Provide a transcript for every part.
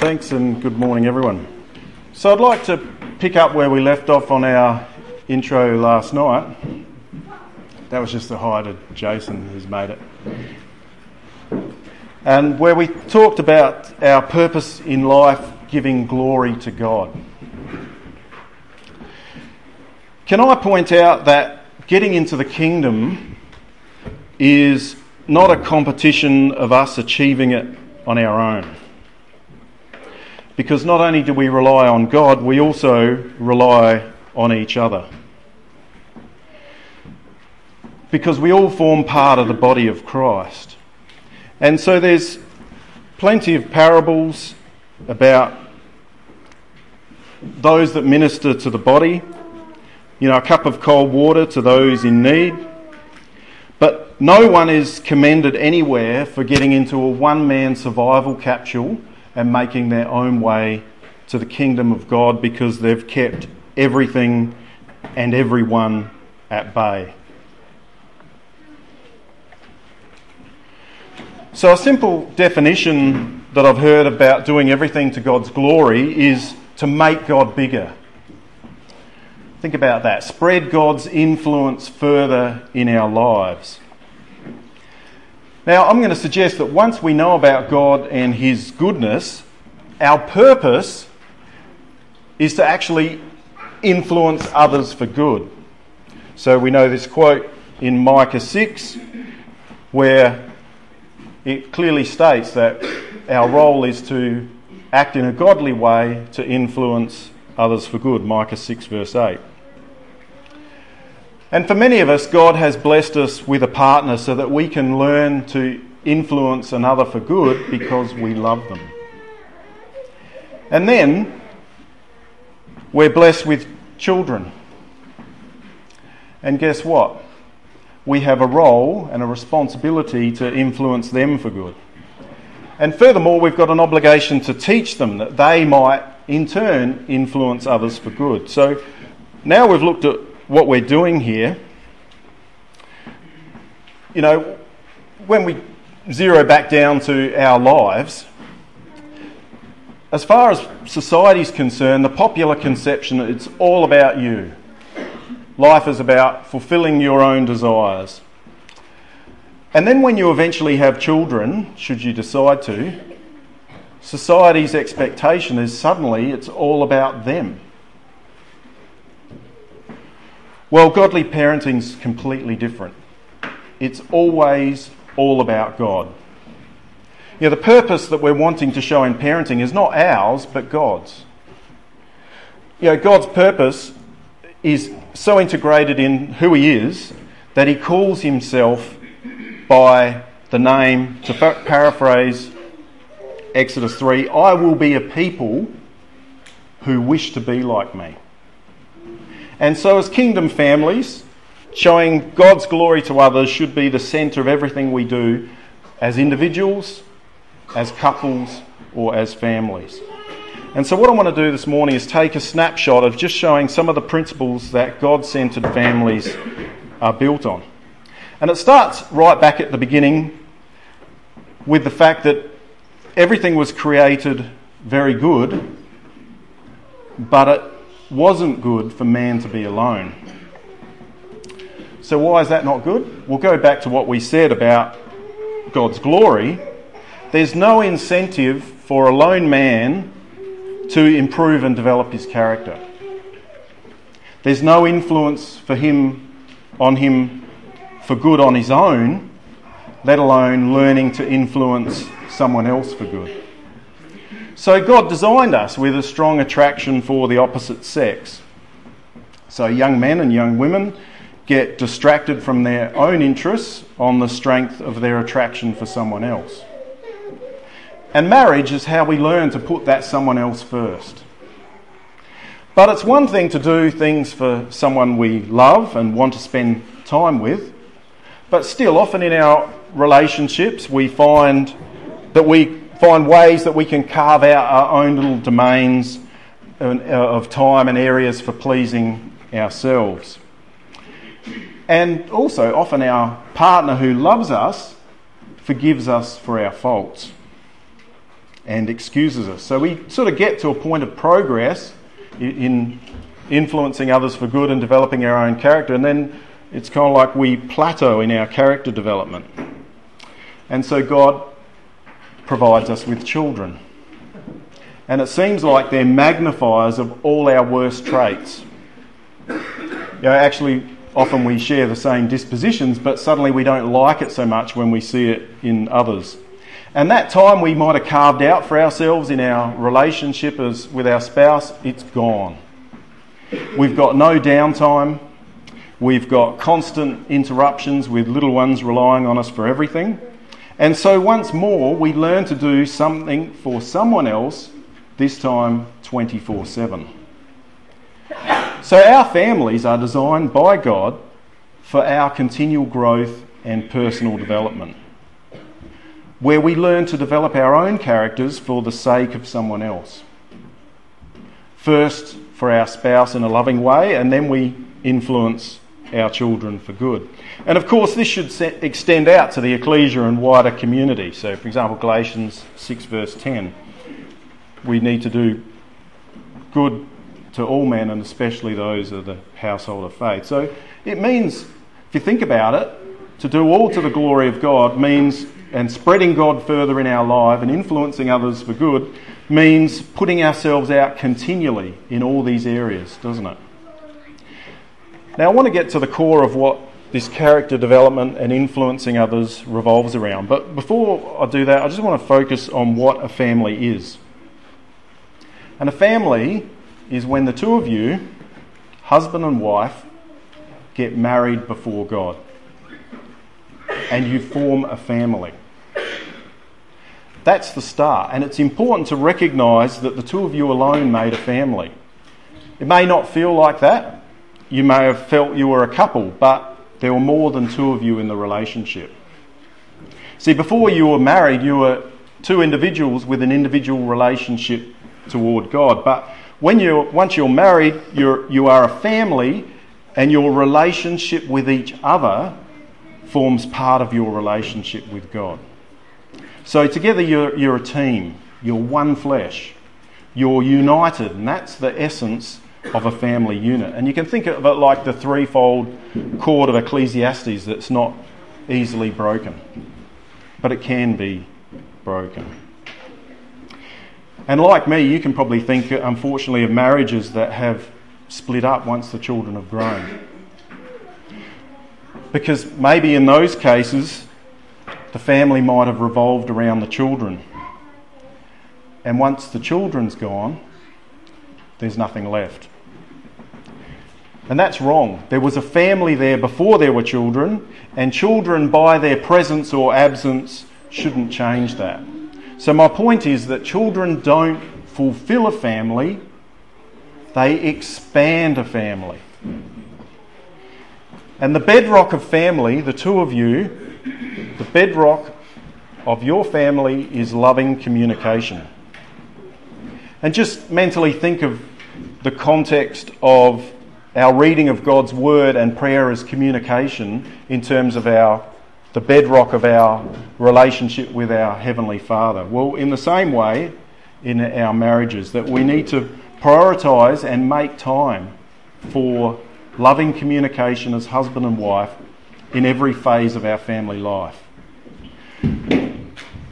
Thanks and good morning, everyone. So, I'd like to pick up where we left off on our intro last night. That was just a hi to Jason, who's made it. And where we talked about our purpose in life giving glory to God. Can I point out that getting into the kingdom is not a competition of us achieving it on our own? Because not only do we rely on God, we also rely on each other. Because we all form part of the body of Christ. And so there's plenty of parables about those that minister to the body, you know, a cup of cold water to those in need. But no one is commended anywhere for getting into a one man survival capsule and making their own way to the kingdom of God because they've kept everything and everyone at bay. So, a simple definition that I've heard about doing everything to God's glory is to make God bigger. Think about that. Spread God's influence further in our lives. Now, I'm going to suggest that once we know about God and His goodness, our purpose is to actually influence others for good. So we know this quote in Micah 6 where it clearly states that our role is to act in a godly way to influence others for good. Micah 6, verse 8. And for many of us, God has blessed us with a partner so that we can learn to influence another for good because we love them. And then we're blessed with children. And guess what? We have a role and a responsibility to influence them for good. And furthermore, we've got an obligation to teach them that they might, in turn, influence others for good. So now we've looked at what we're doing here, you know, when we zero back down to our lives, as far as society is concerned, the popular conception it's all about you. Life is about fulfilling your own desires. And then when you eventually have children, should you decide to, society's expectation is suddenly it's all about them. Well, godly parenting is completely different. It's always all about God. You know, the purpose that we're wanting to show in parenting is not ours, but God's. You know, God's purpose is so integrated in who He is that He calls Himself by the name, to paraphrase Exodus 3, I will be a people who wish to be like me. And so, as kingdom families, showing God's glory to others should be the centre of everything we do as individuals, as couples, or as families. And so, what I want to do this morning is take a snapshot of just showing some of the principles that God centred families are built on. And it starts right back at the beginning with the fact that everything was created very good, but it wasn't good for man to be alone. So, why is that not good? We'll go back to what we said about God's glory. There's no incentive for a lone man to improve and develop his character. There's no influence for him on him for good on his own, let alone learning to influence someone else for good. So God designed us with a strong attraction for the opposite sex. So young men and young women get distracted from their own interests on the strength of their attraction for someone else. And marriage is how we learn to put that someone else first. But it's one thing to do things for someone we love and want to spend time with, but still, often in our relationships, we find that we find ways that we can carve out our own little domains uh, of time and areas for pleasing ourselves. And also, often our partner who loves us forgives us for our faults. and excuses us. So we sort of get to a point of progress in influencing others for good and developing our own character, and then it's kind of like we plateau in our character development. And so God provides us with children. And it seems like they're magnifiers of all our worst traits. You know, actually, often we share the same dispositions, but suddenly we don't like it so much when we see it in others. And that time we might have carved out for ourselves in our relationship as, with our spouse, it's gone. We've got no downtime. We've got constant interruptions with little ones relying on us for everything. And so, once more, we learn to do something for someone else, this time 24 7. So, our families are designed by God for our continual growth and personal development, where we learn to develop our own characters for the sake of someone else. First, for our spouse in a loving way, and then we influence our children for good. And of course, this should set, extend out to the ecclesia and wider community. So, for example, Galatians 6, verse 10, we need to do good to all men and especially those of the household of faith. So, it means, if you think about it, to do all to the glory of God means, and spreading God further in our life and influencing others for good, means putting ourselves out continually in all these areas, doesn't it? Now, I want to get to the core of what this character development and influencing others revolves around. But before I do that, I just want to focus on what a family is. And a family is when the two of you, husband and wife, get married before God and you form a family. That's the start, and it's important to recognise that the two of you alone made a family. It may not feel like that. You may have felt you were a couple, but there were more than two of you in the relationship. See, before you were married, you were two individuals with an individual relationship toward God. But when you once you're married, you're, you are a family, and your relationship with each other forms part of your relationship with God. So together you're, you're a team, you're one flesh, you're united, and that's the essence of a family unit. And you can think of it like the threefold cord of Ecclesiastes that's not easily broken, but it can be broken. And like me, you can probably think, unfortunately, of marriages that have split up once the children have grown. Because maybe in those cases, the family might have revolved around the children. And once the children's gone, there's nothing left. And that's wrong. There was a family there before there were children, and children, by their presence or absence, shouldn't change that. So, my point is that children don't fulfill a family, they expand a family. And the bedrock of family, the two of you, the bedrock of your family is loving communication. And just mentally think of the context of our reading of God's word and prayer as communication in terms of our the bedrock of our relationship with our heavenly Father. Well, in the same way in our marriages that we need to prioritize and make time for loving communication as husband and wife in every phase of our family life.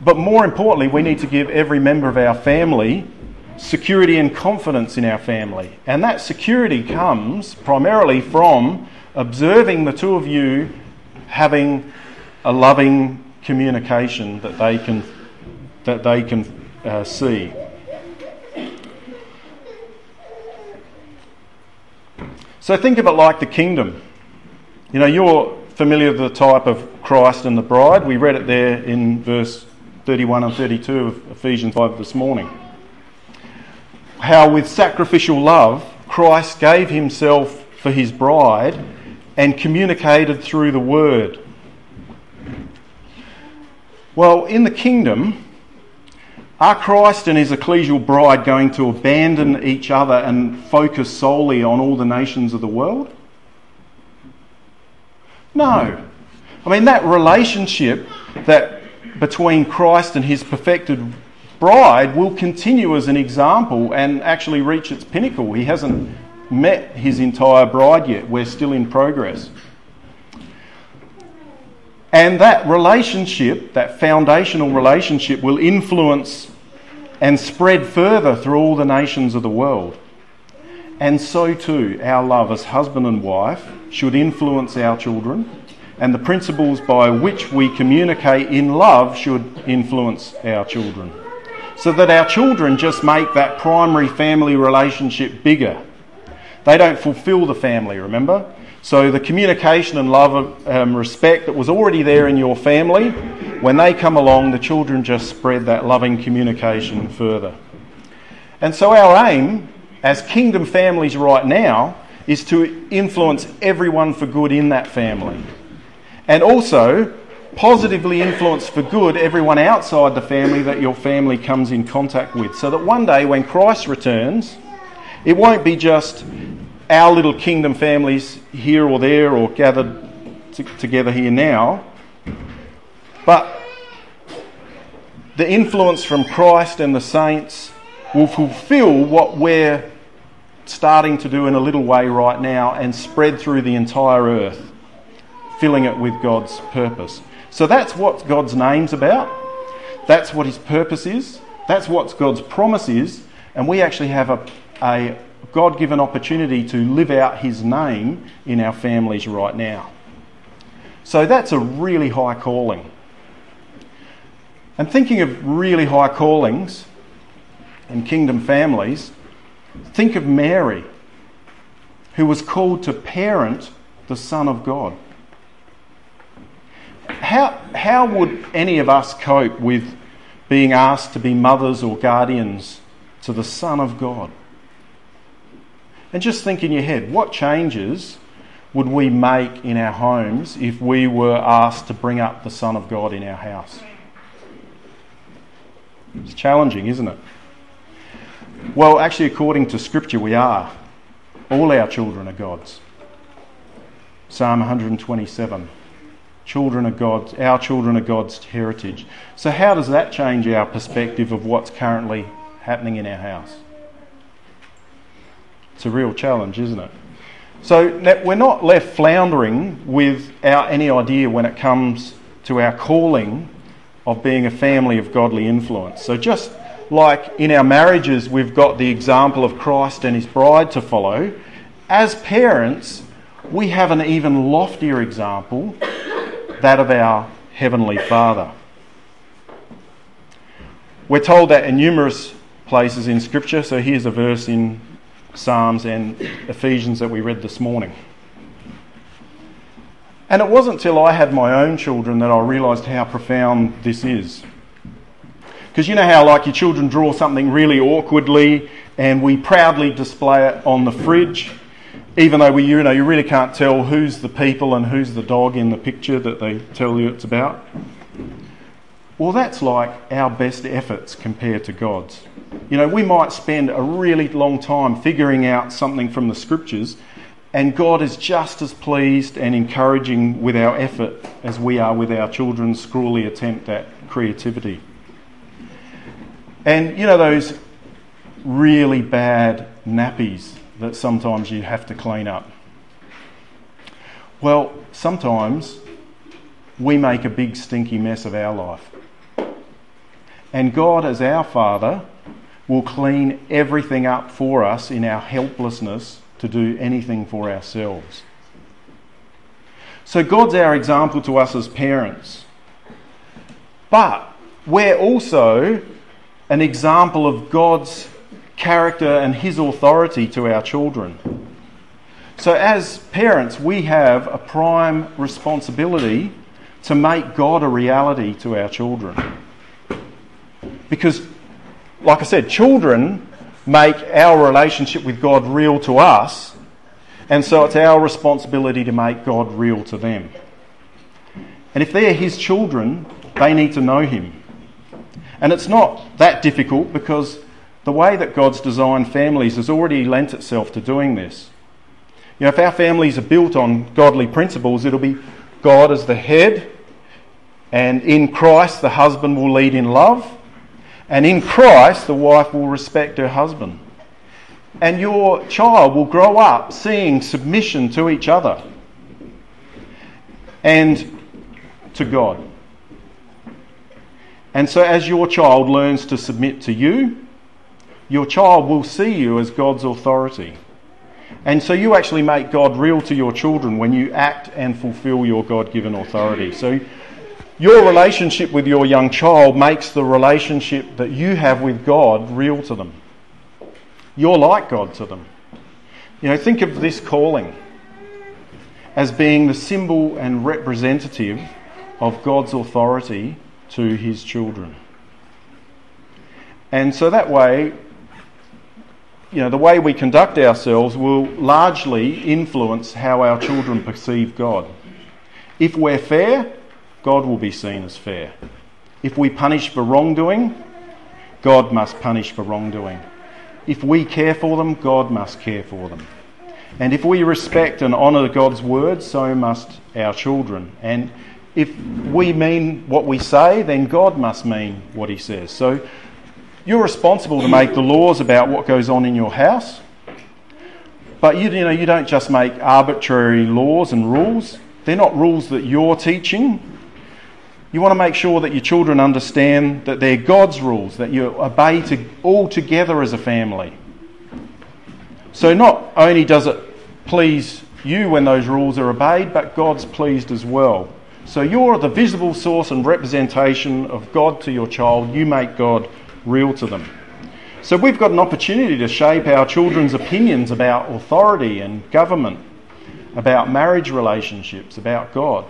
But more importantly, we need to give every member of our family security and confidence in our family. And that security comes primarily from observing the two of you having a loving communication that they can, that they can uh, see. So think of it like the kingdom. You know, you're familiar with the type of Christ and the bride. We read it there in verse 31 and 32 of Ephesians 5 this morning how with sacrificial love Christ gave himself for his bride and communicated through the word. Well, in the kingdom, are Christ and his ecclesial bride going to abandon each other and focus solely on all the nations of the world? No. I mean, that relationship that between Christ and his perfected bride will continue as an example and actually reach its pinnacle. He hasn't met his entire bride yet. We're still in progress. And that relationship, that foundational relationship, will influence and spread further through all the nations of the world. And so too, our love as husband and wife should influence our children, and the principles by which we communicate in love should influence our children. So that our children just make that primary family relationship bigger. They don't fulfill the family, remember? So the communication and love and um, respect that was already there in your family, when they come along, the children just spread that loving communication further. And so our aim as kingdom families right now is to influence everyone for good in that family. And also positively influence for good everyone outside the family that your family comes in contact with. So that one day when Christ returns, it won't be just our little kingdom families here or there or gathered t- together here now, but the influence from Christ and the saints will fulfill what we're starting to do in a little way right now and spread through the entire earth, filling it with God's purpose. So that's what God's name's about. That's what his purpose is. That's what God's promise is. And we actually have a, a God given opportunity to live out his name in our families right now. So that's a really high calling. And thinking of really high callings, and kingdom families, think of Mary, who was called to parent the Son of God. How, how would any of us cope with being asked to be mothers or guardians to the Son of God? And just think in your head what changes would we make in our homes if we were asked to bring up the Son of God in our house? It's challenging, isn't it? Well, actually, according to Scripture, we are. All our children are God's. Psalm 127. Children are God's, our children are God's heritage. So, how does that change our perspective of what's currently happening in our house? It's a real challenge, isn't it? So, we're not left floundering without any idea when it comes to our calling of being a family of godly influence. So, just like in our marriages, we've got the example of Christ and his bride to follow, as parents, we have an even loftier example that of our Heavenly Father. We're told that in numerous places in Scripture, so here's a verse in Psalms and Ephesians that we read this morning. And it wasn't till I had my own children that I realised how profound this is. Because you know how, like, your children draw something really awkwardly and we proudly display it on the fridge, even though we, you know, you really can't tell who's the people and who's the dog in the picture that they tell you it's about. Well, that's like our best efforts compared to God's. You know, we might spend a really long time figuring out something from the scriptures, and God is just as pleased and encouraging with our effort as we are with our children's scrawly attempt at creativity. And you know those really bad nappies that sometimes you have to clean up? Well, sometimes we make a big stinky mess of our life. And God, as our Father, will clean everything up for us in our helplessness to do anything for ourselves. So, God's our example to us as parents. But we're also an example of God's character and His authority to our children. So, as parents, we have a prime responsibility to make God a reality to our children. Because, like I said, children make our relationship with God real to us, and so it's our responsibility to make God real to them. And if they're His children, they need to know Him. And it's not that difficult because the way that God's designed families has already lent itself to doing this. You know, if our families are built on godly principles, it'll be God as the head, and in Christ the husband will lead in love, And in Christ, the wife will respect her husband. And your child will grow up seeing submission to each other and to God. And so, as your child learns to submit to you, your child will see you as God's authority. And so, you actually make God real to your children when you act and fulfill your God given authority. So, your relationship with your young child makes the relationship that you have with God real to them. You're like God to them. You know, think of this calling as being the symbol and representative of God's authority to his children. And so that way, you know, the way we conduct ourselves will largely influence how our children perceive God. If we're fair, God will be seen as fair. If we punish for wrongdoing, God must punish for wrongdoing. If we care for them, God must care for them. And if we respect and honour God's word, so must our children. And if we mean what we say, then God must mean what He says. So you're responsible to make the laws about what goes on in your house. But you, you know, you don't just make arbitrary laws and rules. They're not rules that you're teaching. You want to make sure that your children understand that they're God's rules, that you obey to, all together as a family. So not only does it please you when those rules are obeyed, but God's pleased as well. So you're the visible source and representation of God to your child. You make God real to them. So we've got an opportunity to shape our children's opinions about authority and government, about marriage relationships, about God.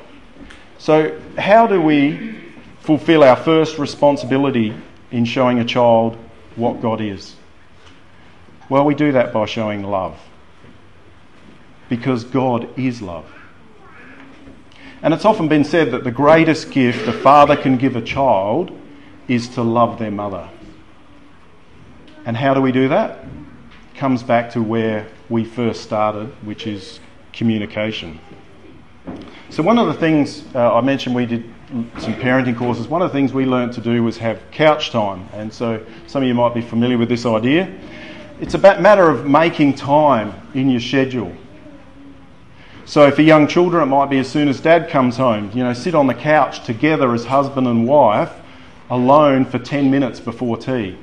So, how do we fulfill our first responsibility in showing a child what God is? Well, we do that by showing love. Because God is love. And it's often been said that the greatest gift a father can give a child is to love their mother. And how do we do that? Comes back to where we first started, which is communication. So, one of the things uh, I mentioned we did some parenting courses, one of the things we learned to do was have couch time. And so, some of you might be familiar with this idea. It's a matter of making time in your schedule. So for young children, it might be as soon as dad comes home, you know, sit on the couch together as husband and wife, alone for 10 minutes before tea.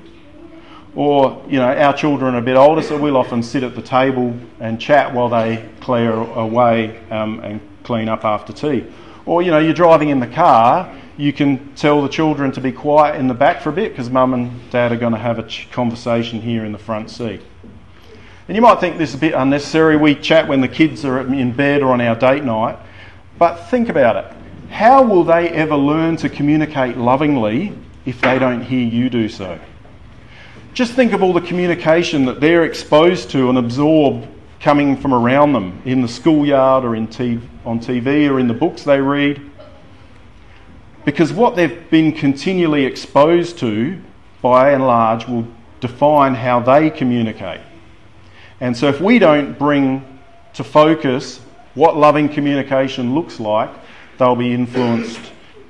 Or, you know, our children are a bit older, so we'll often sit at the table and chat while they clear away um, and clean up after tea. Or, you know, you're driving in the car, you can tell the children to be quiet in the back for a bit because mum and dad are going to have a conversation here in the front seat. And you might think this is a bit unnecessary. We chat when the kids are in bed or on our date night. But think about it. How will they ever learn to communicate lovingly if they don't hear you do so? Just think of all the communication that they're exposed to and absorb coming from around them in the schoolyard or in on TV or in the books they read. Because what they've been continually exposed to, by and large, will define how they communicate. And so, if we don't bring to focus what loving communication looks like, they'll be influenced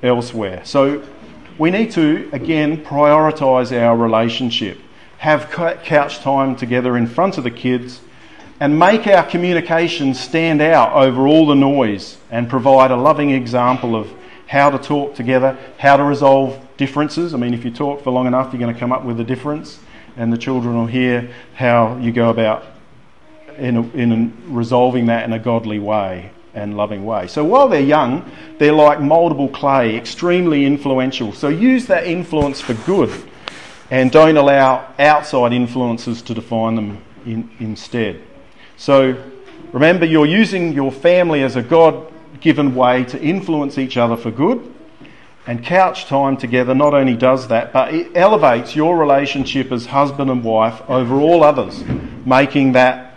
elsewhere. So, we need to, again, prioritise our relationship, have couch time together in front of the kids, and make our communication stand out over all the noise and provide a loving example of how to talk together, how to resolve differences. I mean, if you talk for long enough, you're going to come up with a difference, and the children will hear how you go about in, in resolving that in a godly way and loving way. So while they're young, they're like moldable clay, extremely influential. So use that influence for good and don't allow outside influences to define them in, instead. So remember, you're using your family as a God given way to influence each other for good. And couch time together not only does that, but it elevates your relationship as husband and wife over all others, making that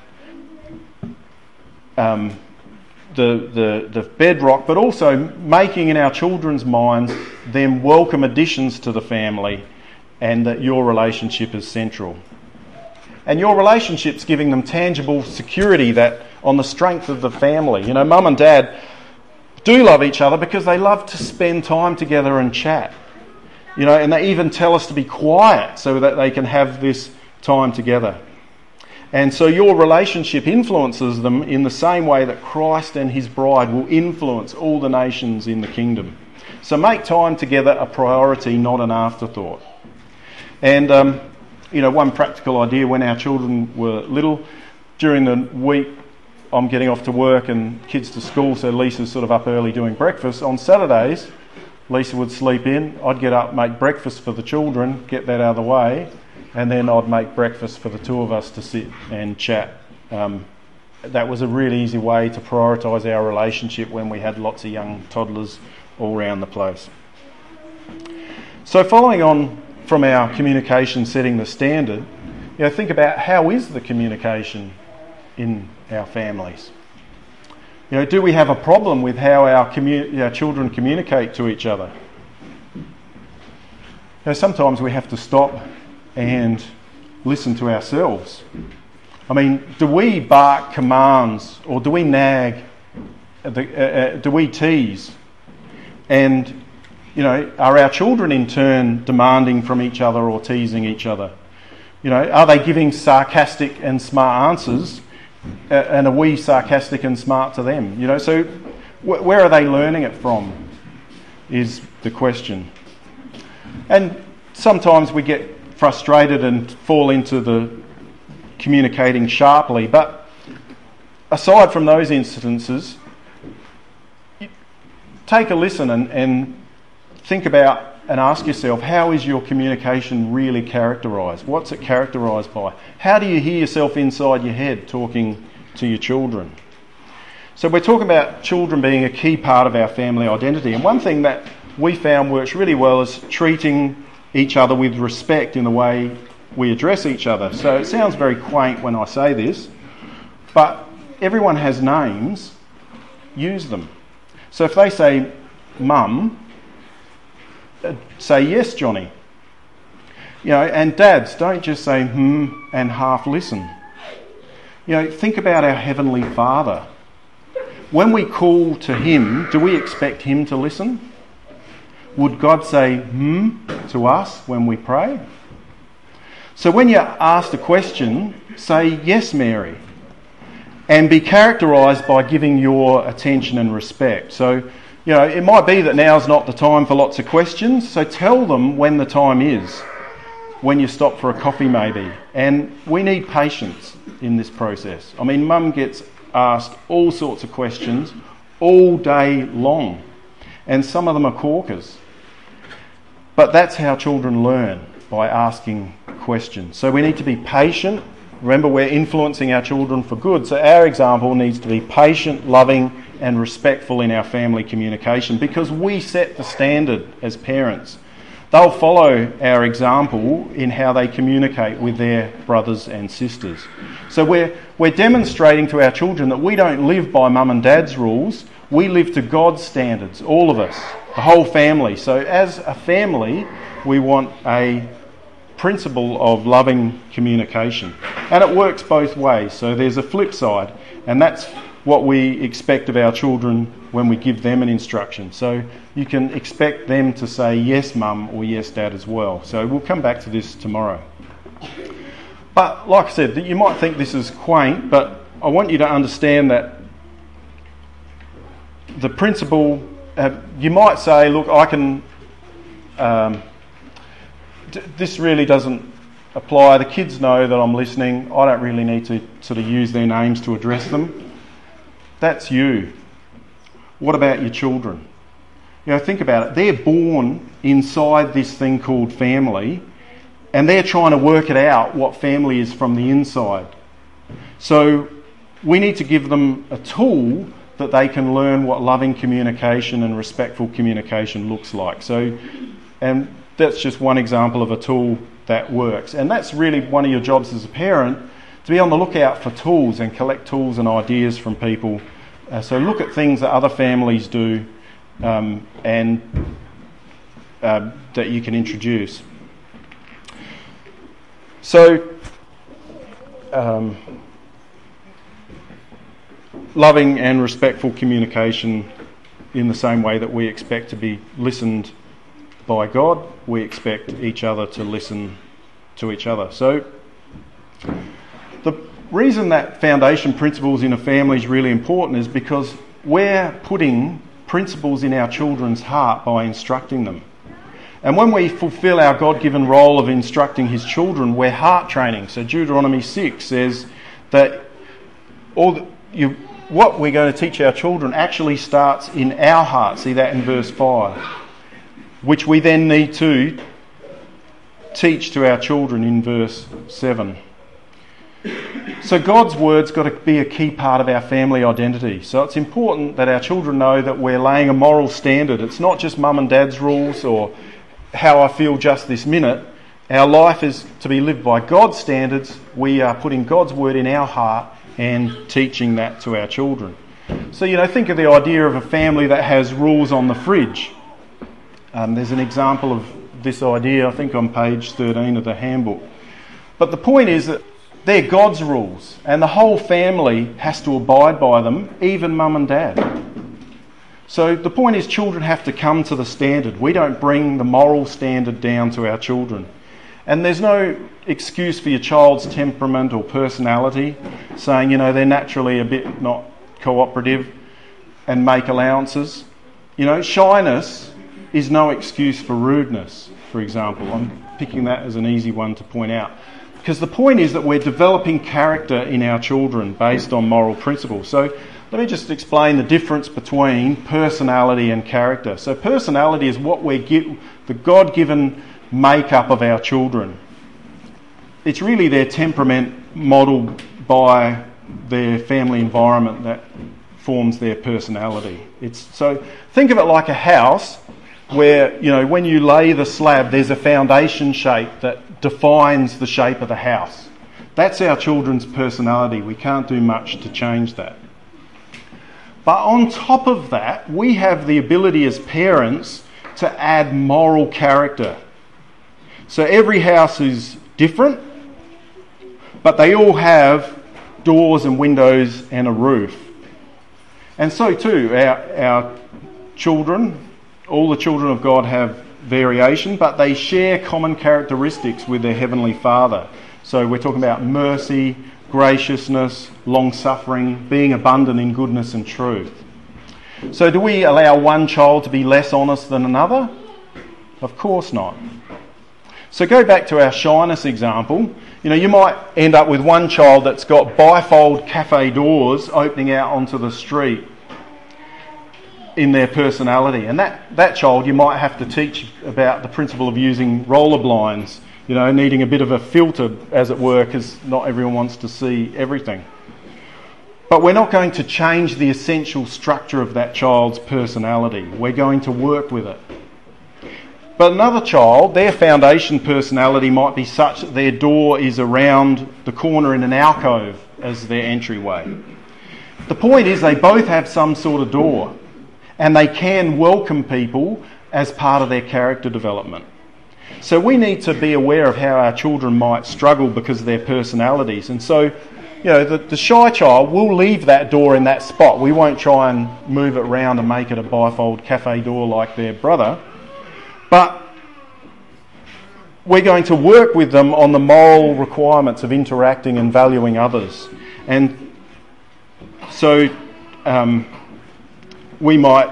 um, the, the, the bedrock, but also making in our children's minds them welcome additions to the family and that your relationship is central. And your relationship's giving them tangible security that on the strength of the family. You know, mum and dad do love each other because they love to spend time together and chat. You know, and they even tell us to be quiet so that they can have this time together. And so your relationship influences them in the same way that Christ and his bride will influence all the nations in the kingdom. So make time together a priority, not an afterthought. And, um, you know, one practical idea when our children were little, during the week I'm getting off to work and kids to school, so Lisa's sort of up early doing breakfast. On Saturdays, Lisa would sleep in. I'd get up, make breakfast for the children, get that out of the way, and then I'd make breakfast for the two of us to sit and chat. Um, that was a really easy way to prioritise our relationship when we had lots of young toddlers all around the place. So, following on from our communication setting the standard, you know, think about how is the communication in our families? You know, do we have a problem with how our, commu- our children communicate to each other? You know, sometimes we have to stop and listen to ourselves. I mean, do we bark commands or do we nag? The, uh, uh, do we tease? And, you know, are our children in turn demanding from each other or teasing each other? You know, are they giving sarcastic and smart answers and are we sarcastic and smart to them? You know, so where are they learning it from? Is the question. And sometimes we get frustrated and fall into the communicating sharply, but aside from those incidences, take a listen and, and think about and ask yourself how is your communication really characterised? What's it characterised by? How do you hear yourself inside your head talking to your children? So, we're talking about children being a key part of our family identity. And one thing that we found works really well is treating each other with respect in the way we address each other. So, it sounds very quaint when I say this, but everyone has names, use them. So, if they say mum, say yes, Johnny. You know, and dads, don't just say hmm and half listen. You know, think about our Heavenly Father. When we call to Him, do we expect Him to listen? Would God say hmm to us when we pray? So when you're asked a question, say yes, Mary, and be characterised by giving your attention and respect. So you know, it might be that now's not the time for lots of questions, so tell them when the time is, when you stop for a coffee maybe. And we need patience in this process. I mean, mum gets asked all sorts of questions all day long, and some of them are corkers. But that's how children learn by asking questions. So we need to be patient. Remember, we're influencing our children for good. So our example needs to be patient, loving, and respectful in our family communication because we set the standard as parents. They'll follow our example in how they communicate with their brothers and sisters. So we're, we're demonstrating to our children that we don't live by mum and dad's rules, we live to God's standards, all of us, the whole family. So as a family, we want a principle of loving communication. And it works both ways. So there's a flip side, and that's what we expect of our children when we give them an instruction. So you can expect them to say yes, mum, or yes, dad as well. So we'll come back to this tomorrow. But like I said, you might think this is quaint, but I want you to understand that the principle, uh, you might say, look, I can, um, d- this really doesn't apply. The kids know that I'm listening. I don't really need to sort of use their names to address them. That's you. What about your children? You know, think about it. They're born inside this thing called family, and they're trying to work it out what family is from the inside. So we need to give them a tool that they can learn what loving communication and respectful communication looks like. So, and that's just one example of a tool that works. And that's really one of your jobs as a parent to be on the lookout for tools and collect tools and ideas from people. Uh, so look at things that other families do um, and uh, that you can introduce. So, um, loving and respectful communication in the same way that we expect to be listened by God, we expect each other to listen to each other. So, reason that foundation principles in a family is really important is because we're putting principles in our children's heart by instructing them. And when we fulfill our God given role of instructing His children, we're heart training. So Deuteronomy 6 says that all the, you, what we're going to teach our children actually starts in our heart. See that in verse 5. Which we then need to teach to our children in verse 7. So God's word's got to be a key part of our family identity. So it's important that our children know that we're laying a moral standard. It's not just mum and dad's rules or how I feel just this minute. Our life is to be lived by God's standards. We are putting God's word in our heart and teaching that to our children. So, you know, think of the idea of a family that has rules on the fridge. Um, there's an example of this idea, I think, on page 13 of the handbook. But the point is that they're God's rules, and the whole family has to abide by them, even mum and dad. So the point is, children have to come to the standard. We don't bring the moral standard down to our children. And there's no excuse for your child's temperament or personality, saying, you know, they're naturally a bit not cooperative and make allowances. You know, shyness is no excuse for rudeness, for example. I'm picking that as an easy one to point out. Because the point is that we're developing character in our children based on moral principles. So let me just explain the difference between personality and character. So, personality is what we get, the God given makeup of our children. It's really their temperament modelled by their family environment that forms their personality. It's, so, think of it like a house where, you know, when you lay the slab, there's a foundation shape that defines the shape of the house. That's our children's personality. We can't do much to change that. But on top of that, we have the ability as parents to add moral character. So every house is different, but they all have doors and windows and a roof. And so too, our, our children, all the children of God have variation, but they share common characteristics with their Heavenly Father. So we're talking about mercy, graciousness, long suffering, being abundant in goodness and truth. So, do we allow one child to be less honest than another? Of course not. So, go back to our shyness example. You know, you might end up with one child that's got bifold cafe doors opening out onto the street in their personality. And that, that child you might have to teach about the principle of using roller blinds you know, needing a bit of a filter, as it were, because not everyone wants to see everything. But we're not going to change the essential structure of that child's personality. We're going to work with it. But another child, their foundation personality might be such that their door is around the corner in an alcove as their entryway. The point is, they both have some sort of door and they can welcome people as part of their character development. So we need to be aware of how our children might struggle because of their personalities. And so, you know, the, the shy child will leave that door in that spot. We won't try and move it around and make it a bifold cafe door like their brother. But we're going to work with them on the moral requirements of interacting and valuing others. And so um, we might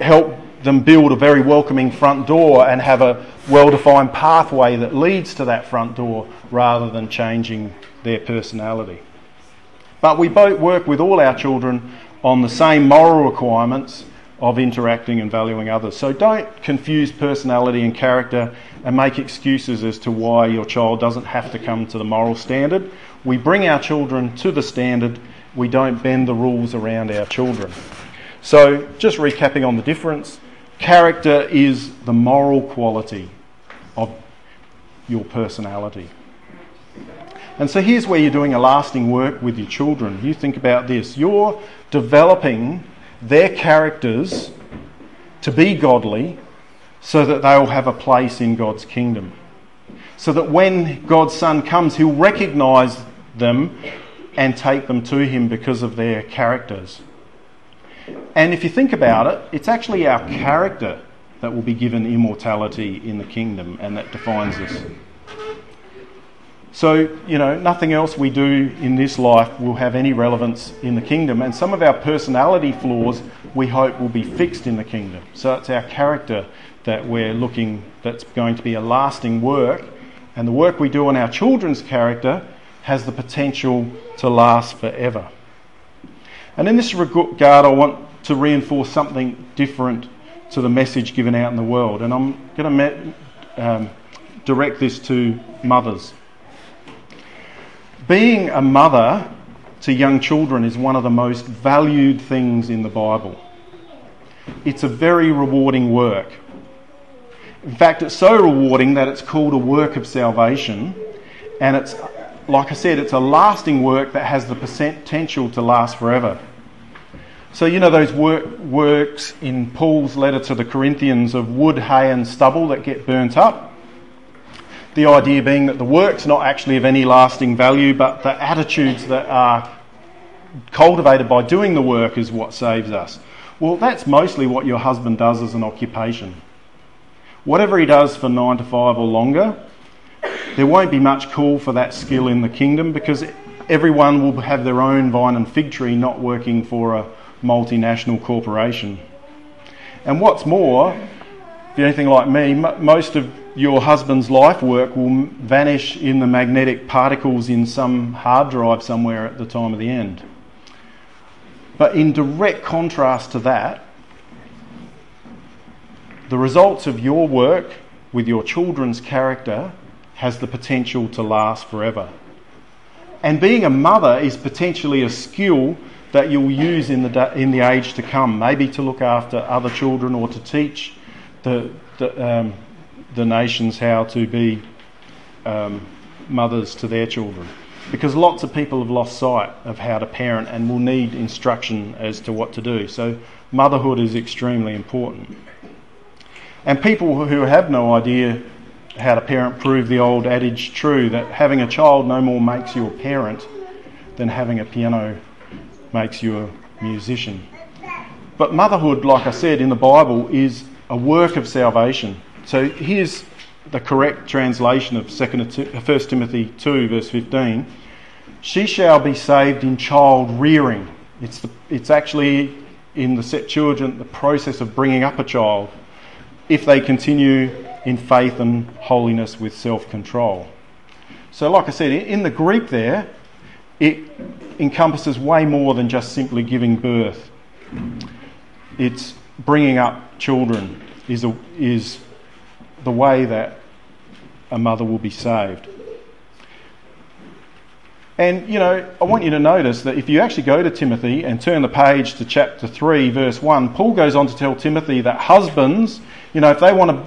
help them build a very welcoming front door and have a well defined pathway that leads to that front door rather than changing their personality. But we both work with all our children on the same moral requirements of interacting and valuing others. So don't confuse personality and character and make excuses as to why your child doesn't have to come to the moral standard. We bring our children to the standard, we don't bend the rules around our children. So, just recapping on the difference character is the moral quality of your personality. And so here's where you're doing a lasting work with your children. You think about this. You're developing their characters to be godly so that they'll have a place in God's kingdom. So that when God's Son comes, He'll recognize them and take them to Him because of their characters. And if you think about it, it's actually our character that will be given immortality in the kingdom, and that defines us. So, you know, nothing else we do in this life will have any relevance in the kingdom, and some of our personality flaws we hope will be fixed in the kingdom. So, it's our character that we're looking that's going to be a lasting work, and the work we do on our children's character has the potential to last forever. And in this regard, I want to reinforce something different to the message given out in the world. And I'm going to um, direct this to mothers. Being a mother to young children is one of the most valued things in the Bible. It's a very rewarding work. In fact, it's so rewarding that it's called a work of salvation. And it's, like I said, it's a lasting work that has the potential to last forever. So, you know, those work, works in Paul's letter to the Corinthians of wood, hay, and stubble that get burnt up. The idea being that the work's not actually of any lasting value, but the attitudes that are cultivated by doing the work is what saves us. Well, that's mostly what your husband does as an occupation. Whatever he does for nine to five or longer, there won't be much call for that skill in the kingdom because everyone will have their own vine and fig tree, not working for a multinational corporation. And what's more, if you're anything like me, m- most of your husband's life work will vanish in the magnetic particles in some hard drive somewhere at the time of the end. But in direct contrast to that, the results of your work with your children's character has the potential to last forever. And being a mother is potentially a skill that you'll use in the, in the age to come, maybe to look after other children or to teach the, the, um, the nations how to be um, mothers to their children. Because lots of people have lost sight of how to parent and will need instruction as to what to do. So, motherhood is extremely important. And people who have no idea how to parent prove the old adage true that having a child no more makes you a parent than having a piano makes you a musician. But motherhood, like I said in the Bible, is a work of salvation. So here's the correct translation of 1 uh, Timothy 2, verse 15. She shall be saved in child rearing. It's, the, it's actually in the Septuagint the process of bringing up a child if they continue in faith and holiness with self control. So, like I said, in the Greek there, it encompasses way more than just simply giving birth. It's bringing up children is, a, is the way that a mother will be saved. And, you know, I want you to notice that if you actually go to Timothy and turn the page to chapter 3, verse 1, Paul goes on to tell Timothy that husbands, you know, if they want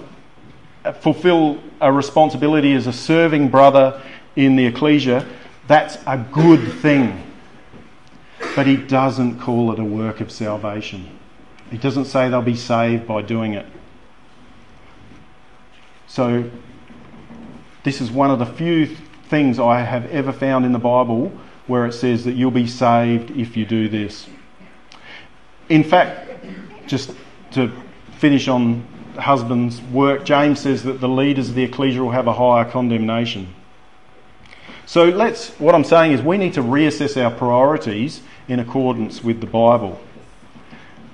to fulfill a responsibility as a serving brother in the ecclesia, that's a good thing. But he doesn't call it a work of salvation. He doesn't say they'll be saved by doing it. So, this is one of the few things I have ever found in the Bible where it says that you'll be saved if you do this. In fact, just to finish on husband's work, James says that the leaders of the ecclesia will have a higher condemnation. So let's, what I'm saying is we need to reassess our priorities in accordance with the Bible.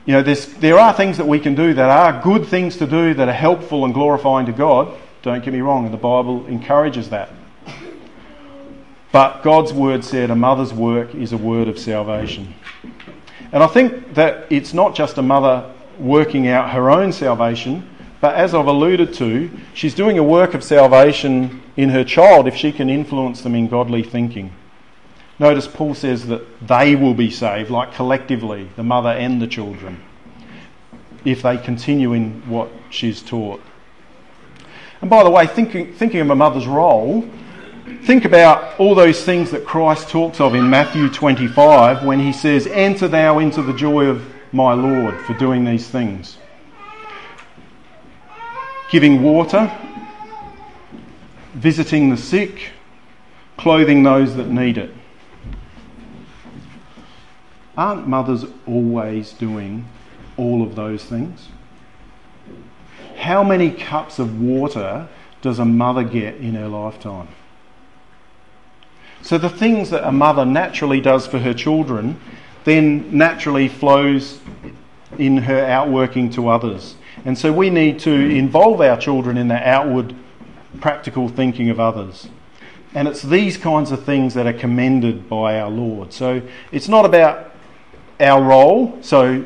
You know, there are things that we can do that are good things to do that are helpful and glorifying to God. Don't get me wrong, the Bible encourages that. But God's word said a mother's work is a word of salvation. And I think that it's not just a mother working out her own salvation, but as I've alluded to, she's doing a work of salvation in her child if she can influence them in godly thinking. Notice Paul says that they will be saved, like collectively, the mother and the children, if they continue in what she's taught. And by the way, thinking, thinking of a mother's role, think about all those things that Christ talks of in Matthew 25 when he says, Enter thou into the joy of my Lord for doing these things giving water, visiting the sick, clothing those that need it. Aren't mothers always doing all of those things? how many cups of water does a mother get in her lifetime? So the things that a mother naturally does for her children then naturally flows in her outworking to others. And so we need to involve our children in the outward practical thinking of others. And it's these kinds of things that are commended by our Lord. So it's not about our role. So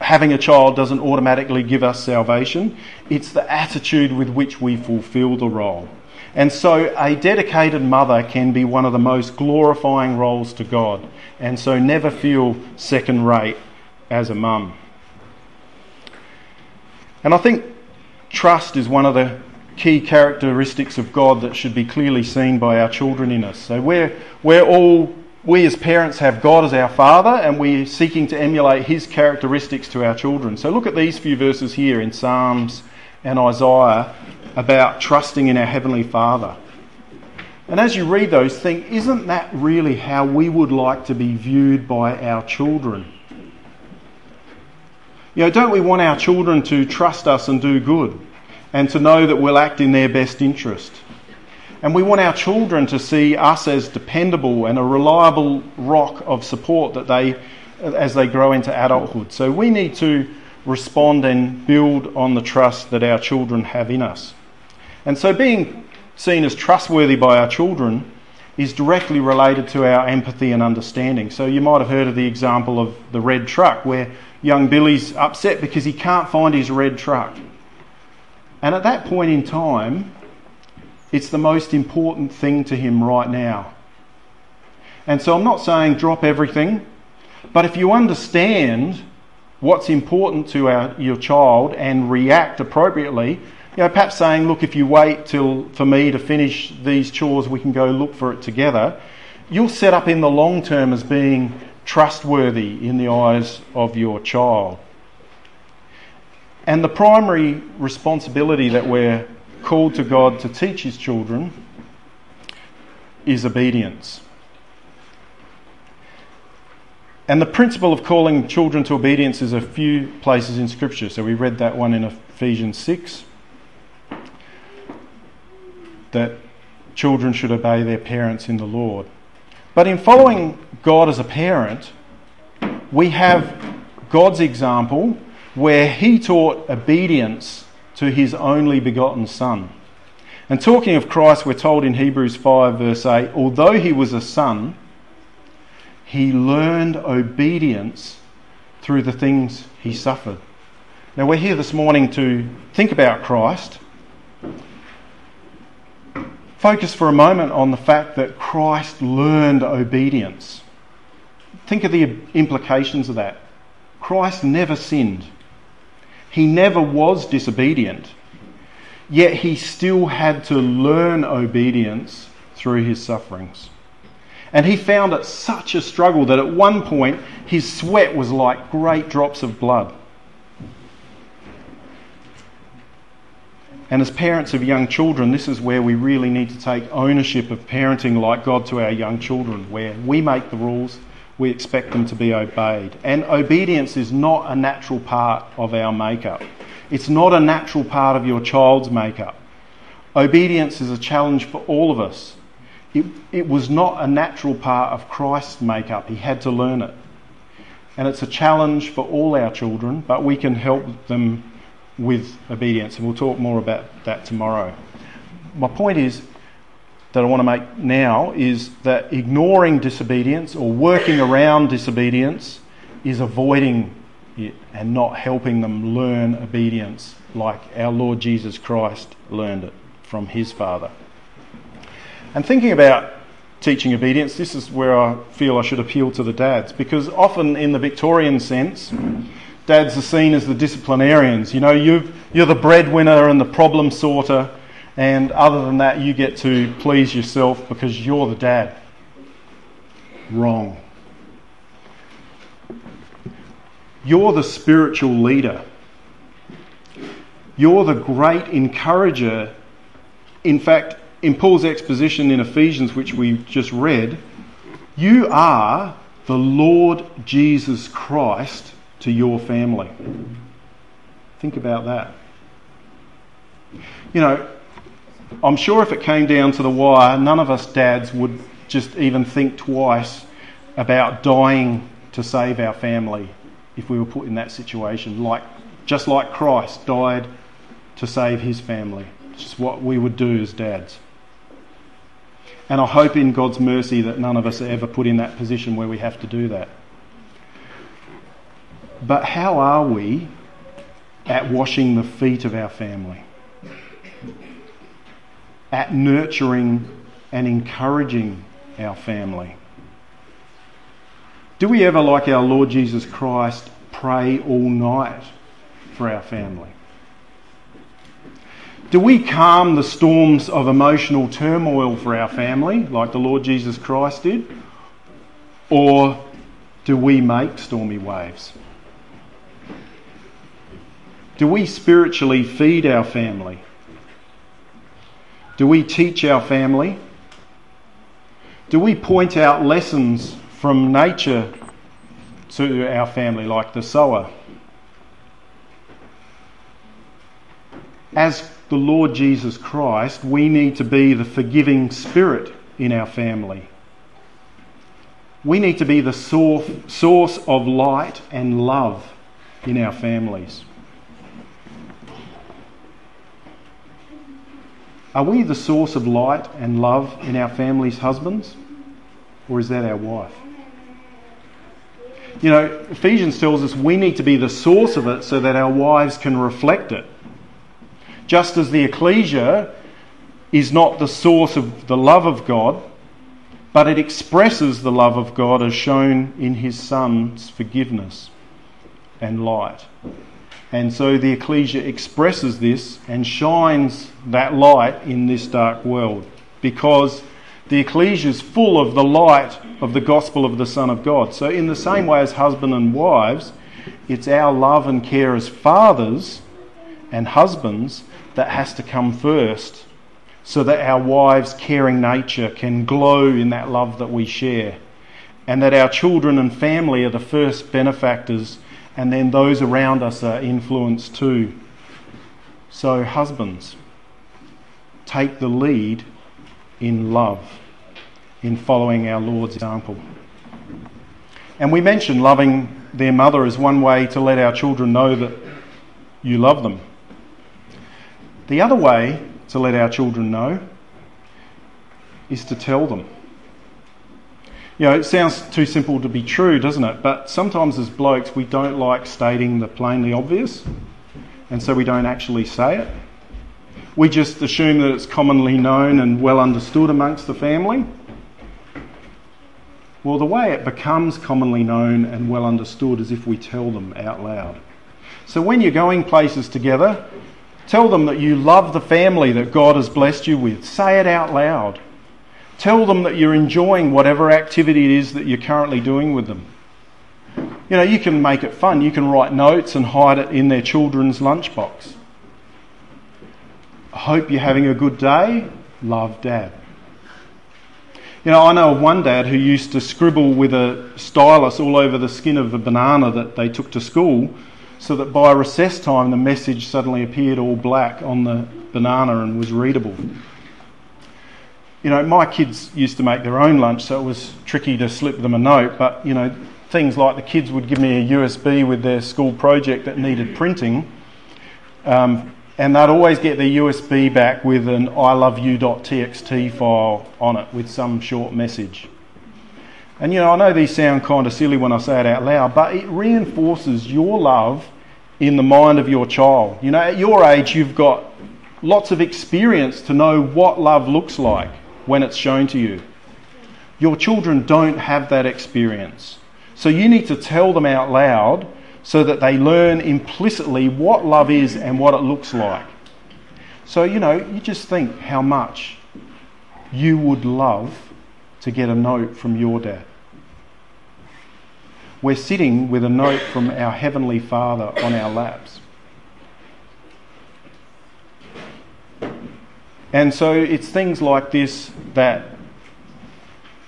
having a child doesn't automatically give us salvation. It's the attitude with which we fulfill the role. And so a dedicated mother can be one of the most glorifying roles to God. And so never feel second rate as a mum. And I think trust is one of the key characteristics of God that should be clearly seen by our children in us. So we're, we're all, we as parents have God as our Father and we're seeking to emulate His characteristics to our children. So look at these few verses here in Psalms and Isaiah about trusting in our Heavenly Father. And as you read those, think, isn't that really how we would like to be viewed by our children? You know, don't we want our children to trust us and do good and to know that we'll act in their best interest? And we want our children to see us as dependable and a reliable rock of support that they, as they grow into adulthood. So we need to respond and build on the trust that our children have in us. And so being seen as trustworthy by our children is directly related to our empathy and understanding. So you might have heard of the example of the red truck where young Billy's upset because he can't find his red truck. And at that point in time, it's the most important thing to him right now. And so I'm not saying drop everything, but if you understand what's important to our, your child and react appropriately, you know, perhaps saying, look, if you wait till for me to finish these chores, we can go look for it together. You'll set up in the long term as being trustworthy in the eyes of your child. And the primary responsibility that we're called to God to teach His children is obedience. And the principle of calling children to obedience is a few places in Scripture. So we read that one in Ephesians 6 that children should obey their parents in the Lord. But in following God as a parent, we have God's example where he taught obedience to his only begotten Son. And talking of Christ, we're told in Hebrews 5, verse 8, although he was a son, he learned obedience through the things he suffered. Now, we're here this morning to think about Christ focus for a moment on the fact that Christ learned obedience. Think of the implications of that. Christ never sinned, he never was disobedient, yet he still had to learn obedience through his sufferings. And he found it such a struggle that at one point his sweat was like great drops of blood. And as parents of young children, this is where we really need to take ownership of parenting like God to our young children, where we make the rules, we expect them to be obeyed. And obedience is not a natural part of our makeup, it's not a natural part of your child's makeup. Obedience is a challenge for all of us. It, it was not a natural part of Christ's makeup, he had to learn it. And it's a challenge for all our children, but we can help them with obedience, and we'll talk more about that tomorrow. My point is that I want to make now is that ignoring disobedience or working around disobedience is avoiding it and not helping them learn obedience like our Lord Jesus Christ learned it from his Father. And thinking about teaching obedience, this is where I feel I should appeal to the dads because often in the Victorian sense, dads are seen as the disciplinarians. You know, you you're the breadwinner and the problem sorter, and other than that, you get to please yourself because you're the dad. Wrong. You're the spiritual leader. You're the great encourager. In fact, in Paul's exposition in Ephesians, which we just read, you are the Lord Jesus Christ to your family. Think about that. You know, I'm sure if it came down to the wire, none of us dads would just even think twice about dying to save our family if we were put in that situation. Like, just like Christ died to save his family. It's just what we would do as dads. And I hope in God's mercy that none of us are ever put in that position where we have to do that. But how are we at washing the feet of our family? At nurturing and encouraging our family? Do we ever, like our Lord Jesus Christ, pray all night for our family? Do we calm the storms of emotional turmoil for our family, like the Lord Jesus Christ did? Or do we make stormy waves? Do we spiritually feed our family? Do we teach our family? Do we point out lessons from nature to our family, like the sower? As the Lord Jesus Christ, we need to be the forgiving spirit in our family. We need to be the source of light and love in our families. Are we the source of light and love in our families' husbands? Or is that our wife? You know, Ephesians tells us we need to be the source of it so that our wives can reflect it. Just as the ecclesia is not the source of the love of God, but it expresses the love of God as shown in his Son's forgiveness and light. And so the ecclesia expresses this and shines that light in this dark world because the ecclesia is full of the light of the gospel of the Son of God. So, in the same way as husband and wives, it's our love and care as fathers and husbands that has to come first so that our wives' caring nature can glow in that love that we share, and that our children and family are the first benefactors, and then those around us are influenced too. So, husbands, take the lead in love, in following our Lord's example. And we mentioned loving their mother as one way to let our children know that you love them. The other way to let our children know is to tell them. You know, it sounds too simple to be true, doesn't it? But sometimes as blokes, we don't like stating the plainly obvious, and so we don't actually say it. We just assume that it's commonly known and well understood amongst the family. Well, the way it becomes commonly known and well understood is if we tell them out loud. So when you're going places together, Tell them that you love the family that God has blessed you with. Say it out loud. Tell them that you're enjoying whatever activity it is that you're currently doing with them. You know, you can make it fun. You can write notes and hide it in their children's lunchbox. I hope you're having a good day. Love, Dad. You know, I know of one dad who used to scribble with a stylus all over the skin of a banana that they took to school so that by recess time the message suddenly appeared all black on the banana and was readable. You know, my kids used to make their own lunch, so it was tricky to slip them a note, but, you know, things like the kids would give me a USB with their school project that needed printing, um, and they'd always get their USB back with an I love you.txt file on it with some short message. And you know, I know these sound kind of silly when I say it out loud, but it reinforces your love in the mind of your child. You know, at your age, you've got lots of experience to know what love looks like when it's shown to you. Your children don't have that experience. So you need to tell them out loud so that they learn implicitly what love is and what it looks like. So, you know, you just think how much you would love to get a note from your dad we're sitting with a note from our Heavenly Father on our laps. And so it's things like this that,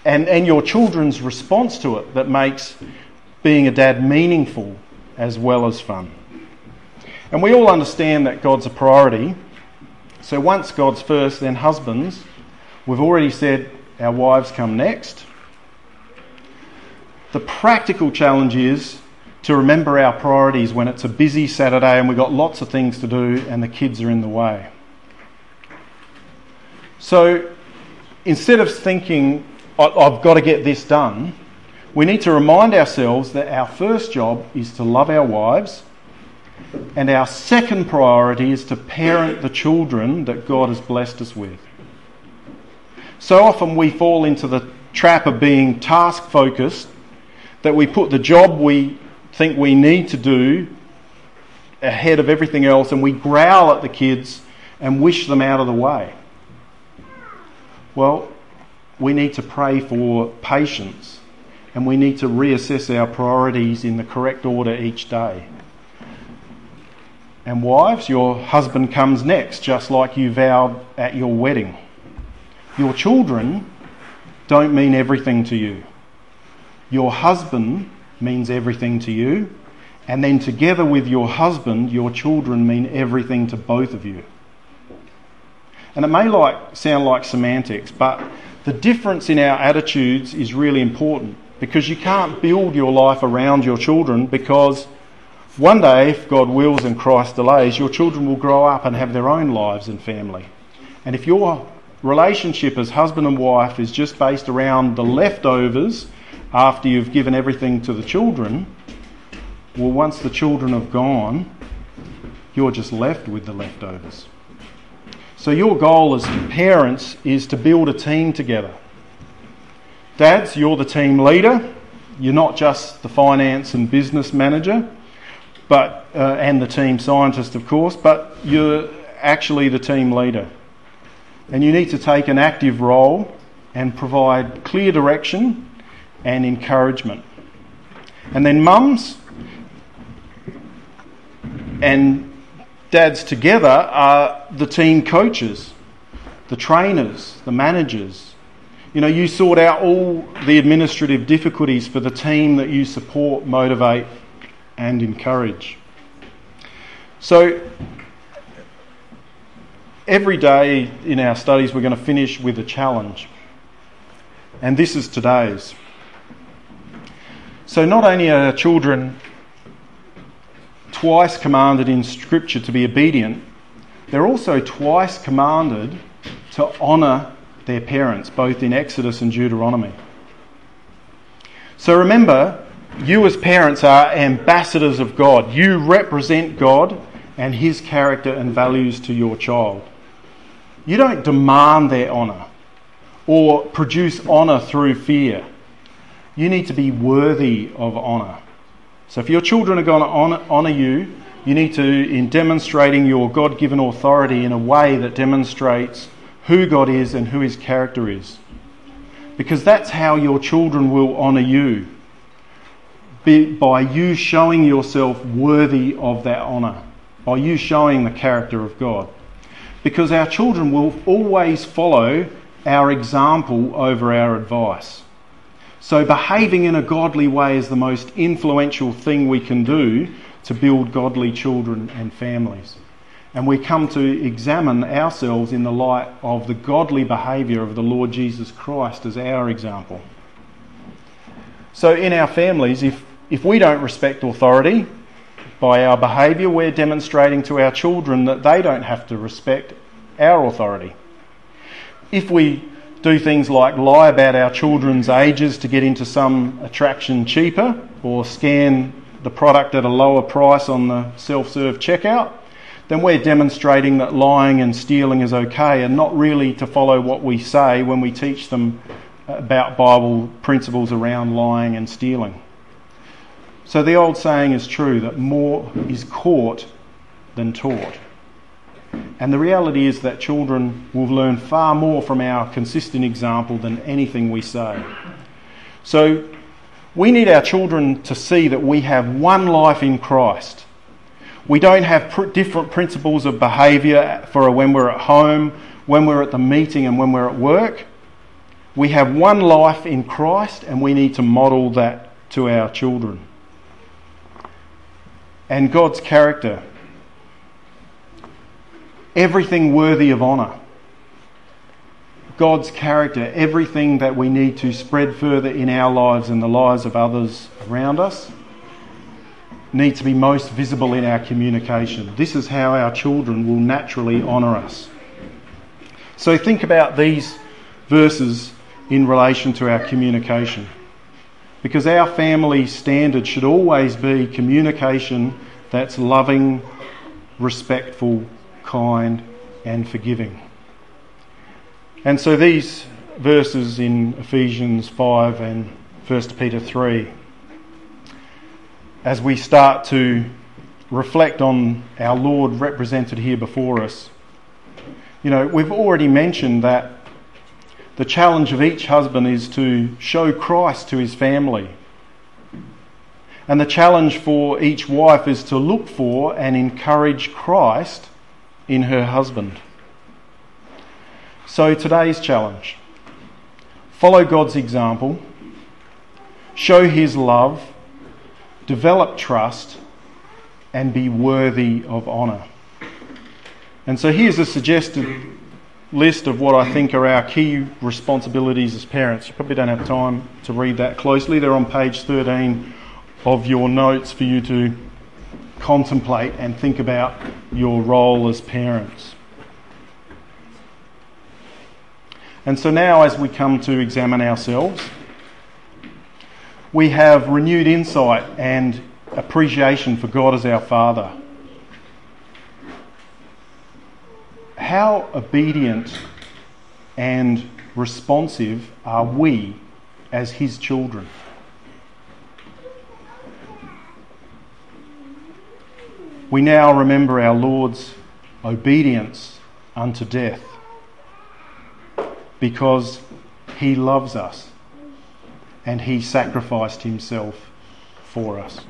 and, and your children's response to it that makes being a dad meaningful as well as fun. And we all understand that God's a priority, So once God's first, then husbands. We've already said our wives come next. The practical challenge is to remember our priorities when it's a busy Saturday and we've got lots of things to do and the kids are in the way. So instead of thinking, I've got to get this done, we need to remind ourselves that our first job is to love our wives, and our second priority is to parent the children that God has blessed us with. So often we fall into the trap of being task focused, that we put the job we think we need to do ahead of everything else, and we growl at the kids and wish them out of the way. Well, we need to pray for patience and we need to reassess our priorities in the correct order each day. And wives, your husband comes next, just like you vowed at your wedding. Your children don't mean everything to you. Your husband means everything to you. And then together with your husband, your children mean everything to both of you. And it may like, sound like semantics, but the difference in our attitudes is really important because you can't build your life around your children because one day, if God wills and Christ delays, your children will grow up and have their own lives and family. And if your relationship as husband and wife is just based around the leftovers after you've given everything to the children, well, once the children have gone, you're just left with the leftovers. So, your goal as parents is to build a team together. Dads, you're the team leader. You're not just the finance and business manager, but uh, and the team scientist, of course, but you're actually the team leader. And you need to take an active role and provide clear direction and encouragement. And then mums and dads together are the team coaches, the trainers, the managers. You know, you sort out all the administrative difficulties for the team that you support, motivate, and encourage. So, every day in our studies, we're going to finish with a challenge. And this is today's. So, not only are children twice commanded in Scripture to be obedient, they're also twice commanded to honour their parents, both in Exodus and Deuteronomy. So remember, you as parents are ambassadors of God. You represent God and His character and values to your child. You don't demand their honour or produce honour through fear. You need to be worthy of honour. So if your children are going to honour, you, you need to, in demonstrating your God given authority in a way that demonstrates who God is and who His character is. Because that's how your children will honour you. by you showing yourself worthy of that honour. By you showing the character of God. Because our children will always follow our example over our advice. So, behaving in a godly way is the most influential thing we can do to build godly children and families. And we come to examine ourselves in the light of the godly behaviour of the Lord Jesus Christ as our example. So, in our families, if, if we don't respect authority by our behaviour, we're demonstrating to our children that they don't have to respect our authority. If we do things like lie about our children's ages to get into some attraction cheaper or scan the product at a lower price on the self serve checkout, then we're demonstrating that lying and stealing is okay and not really to follow what we say when we teach them about Bible principles around lying and stealing. So the old saying is true that more is caught than taught. And the reality is that children will learn far more from our consistent example than anything we say. So we need our children to see that we have one life in Christ. We don't have pr- different principles of behaviour for when we're at home, when we're at the meeting, and when we're at work. We have one life in Christ, and we need to model that to our children. And God's character everything worthy of honour. God's character, everything that we need to spread further in our lives and the lives of others around us, need to be most visible in our communication. This is how our children will naturally honour us. So think about these verses in relation to our communication. Because our family standard should always be communication that's loving, respectful, kind, and forgiving. And so these verses in Ephesians 5 and 1 Peter 3, as we start to reflect on our Lord represented here before us, you know, we've already mentioned that the challenge of each husband is to show Christ to his family. And the challenge for each wife is to look for and encourage Christ in her husband. So today's challenge follow God's example, show his love, develop trust, and be worthy of honour. And so here's a suggested list of what I think are our key responsibilities as parents. You probably don't have time to read that closely. They're on page 13 of your notes for you to contemplate and think about your role as parents. And so now, as we come to examine ourselves, we have renewed insight and appreciation for God as our Father. How obedient and responsive are we as His children? We now remember our Lord's obedience unto death because he loves us and he sacrificed himself for us.